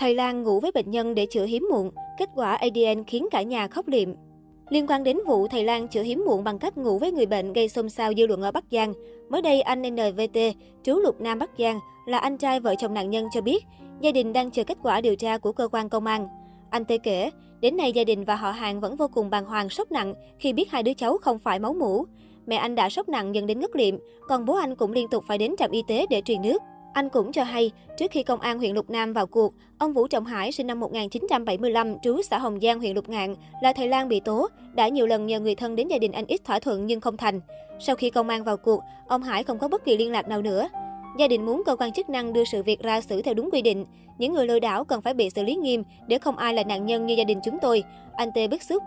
Thầy Lan ngủ với bệnh nhân để chữa hiếm muộn, kết quả ADN khiến cả nhà khóc liệm. Liên quan đến vụ thầy Lan chữa hiếm muộn bằng cách ngủ với người bệnh gây xôn xao dư luận ở Bắc Giang, mới đây anh NVT, trú Lục Nam Bắc Giang, là anh trai vợ chồng nạn nhân cho biết, gia đình đang chờ kết quả điều tra của cơ quan công an. Anh Tê kể, đến nay gia đình và họ hàng vẫn vô cùng bàng hoàng sốc nặng khi biết hai đứa cháu không phải máu mủ. Mẹ anh đã sốc nặng dẫn đến ngất liệm, còn bố anh cũng liên tục phải đến trạm y tế để truyền nước. Anh cũng cho hay, trước khi công an huyện Lục Nam vào cuộc, ông Vũ Trọng Hải sinh năm 1975, trú xã Hồng Giang, huyện Lục Ngạn, là thầy Lan bị tố, đã nhiều lần nhờ người thân đến gia đình anh ít thỏa thuận nhưng không thành. Sau khi công an vào cuộc, ông Hải không có bất kỳ liên lạc nào nữa. Gia đình muốn cơ quan chức năng đưa sự việc ra xử theo đúng quy định. Những người lừa đảo cần phải bị xử lý nghiêm để không ai là nạn nhân như gia đình chúng tôi. Anh Tê bức xúc.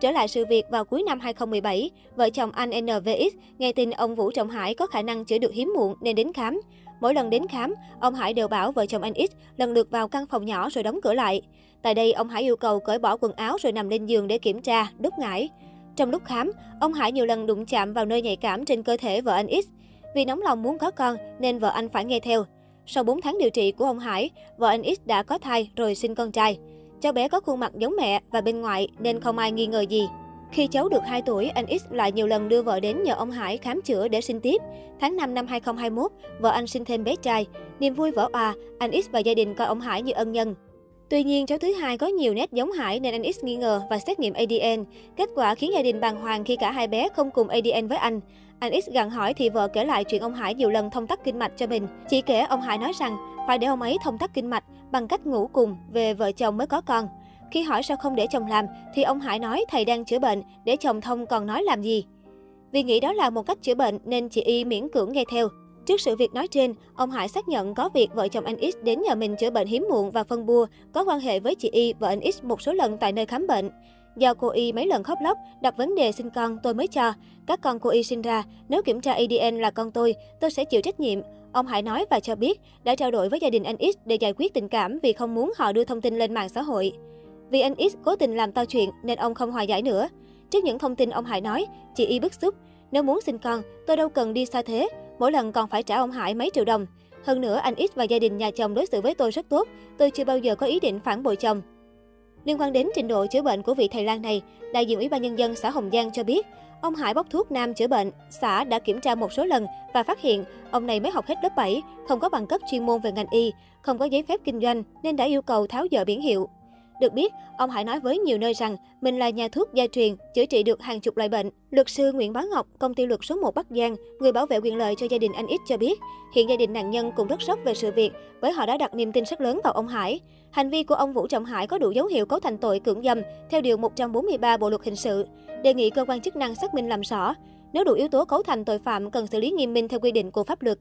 Trở lại sự việc vào cuối năm 2017, vợ chồng anh NVX nghe tin ông Vũ Trọng Hải có khả năng chữa được hiếm muộn nên đến khám. Mỗi lần đến khám, ông Hải đều bảo vợ chồng anh X lần lượt vào căn phòng nhỏ rồi đóng cửa lại. Tại đây, ông Hải yêu cầu cởi bỏ quần áo rồi nằm lên giường để kiểm tra, đúc ngải. Trong lúc khám, ông Hải nhiều lần đụng chạm vào nơi nhạy cảm trên cơ thể vợ anh X. Vì nóng lòng muốn có con nên vợ anh phải nghe theo. Sau 4 tháng điều trị của ông Hải, vợ anh X đã có thai rồi sinh con trai. Cháu bé có khuôn mặt giống mẹ và bên ngoài nên không ai nghi ngờ gì. Khi cháu được 2 tuổi, anh X lại nhiều lần đưa vợ đến nhờ ông Hải khám chữa để sinh tiếp. Tháng 5 năm 2021, vợ anh sinh thêm bé trai. Niềm vui vỡ òa, anh X và gia đình coi ông Hải như ân nhân. Tuy nhiên, cháu thứ hai có nhiều nét giống Hải nên anh X nghi ngờ và xét nghiệm ADN. Kết quả khiến gia đình bàng hoàng khi cả hai bé không cùng ADN với anh. Anh X gặng hỏi thì vợ kể lại chuyện ông Hải nhiều lần thông tắc kinh mạch cho mình. Chỉ kể ông Hải nói rằng phải để ông ấy thông tắc kinh mạch bằng cách ngủ cùng về vợ chồng mới có con. Khi hỏi sao không để chồng làm, thì ông Hải nói thầy đang chữa bệnh, để chồng thông còn nói làm gì. Vì nghĩ đó là một cách chữa bệnh nên chị Y miễn cưỡng nghe theo. Trước sự việc nói trên, ông Hải xác nhận có việc vợ chồng anh X đến nhờ mình chữa bệnh hiếm muộn và phân bua, có quan hệ với chị Y, và anh X một số lần tại nơi khám bệnh. Do cô Y mấy lần khóc lóc, đặt vấn đề sinh con tôi mới cho. Các con cô Y sinh ra, nếu kiểm tra ADN là con tôi, tôi sẽ chịu trách nhiệm. Ông Hải nói và cho biết đã trao đổi với gia đình anh X để giải quyết tình cảm vì không muốn họ đưa thông tin lên mạng xã hội. Vì anh X cố tình làm to chuyện nên ông không hòa giải nữa. Trước những thông tin ông Hải nói, chị Y bức xúc. Nếu muốn sinh con, tôi đâu cần đi xa thế. Mỗi lần còn phải trả ông Hải mấy triệu đồng. Hơn nữa, anh X và gia đình nhà chồng đối xử với tôi rất tốt. Tôi chưa bao giờ có ý định phản bội chồng. Liên quan đến trình độ chữa bệnh của vị thầy lang này, đại diện Ủy ban Nhân dân xã Hồng Giang cho biết, ông Hải bốc thuốc nam chữa bệnh, xã đã kiểm tra một số lần và phát hiện ông này mới học hết lớp 7, không có bằng cấp chuyên môn về ngành y, không có giấy phép kinh doanh nên đã yêu cầu tháo dỡ biển hiệu. Được biết, ông Hải nói với nhiều nơi rằng mình là nhà thuốc gia truyền, chữa trị được hàng chục loại bệnh. Luật sư Nguyễn Bá Ngọc, công ty luật số 1 Bắc Giang, người bảo vệ quyền lợi cho gia đình anh X cho biết, hiện gia đình nạn nhân cũng rất sốc về sự việc bởi họ đã đặt niềm tin rất lớn vào ông Hải. Hành vi của ông Vũ Trọng Hải có đủ dấu hiệu cấu thành tội cưỡng dâm theo điều 143 Bộ luật hình sự, đề nghị cơ quan chức năng xác minh làm rõ. Nếu đủ yếu tố cấu thành tội phạm cần xử lý nghiêm minh theo quy định của pháp luật.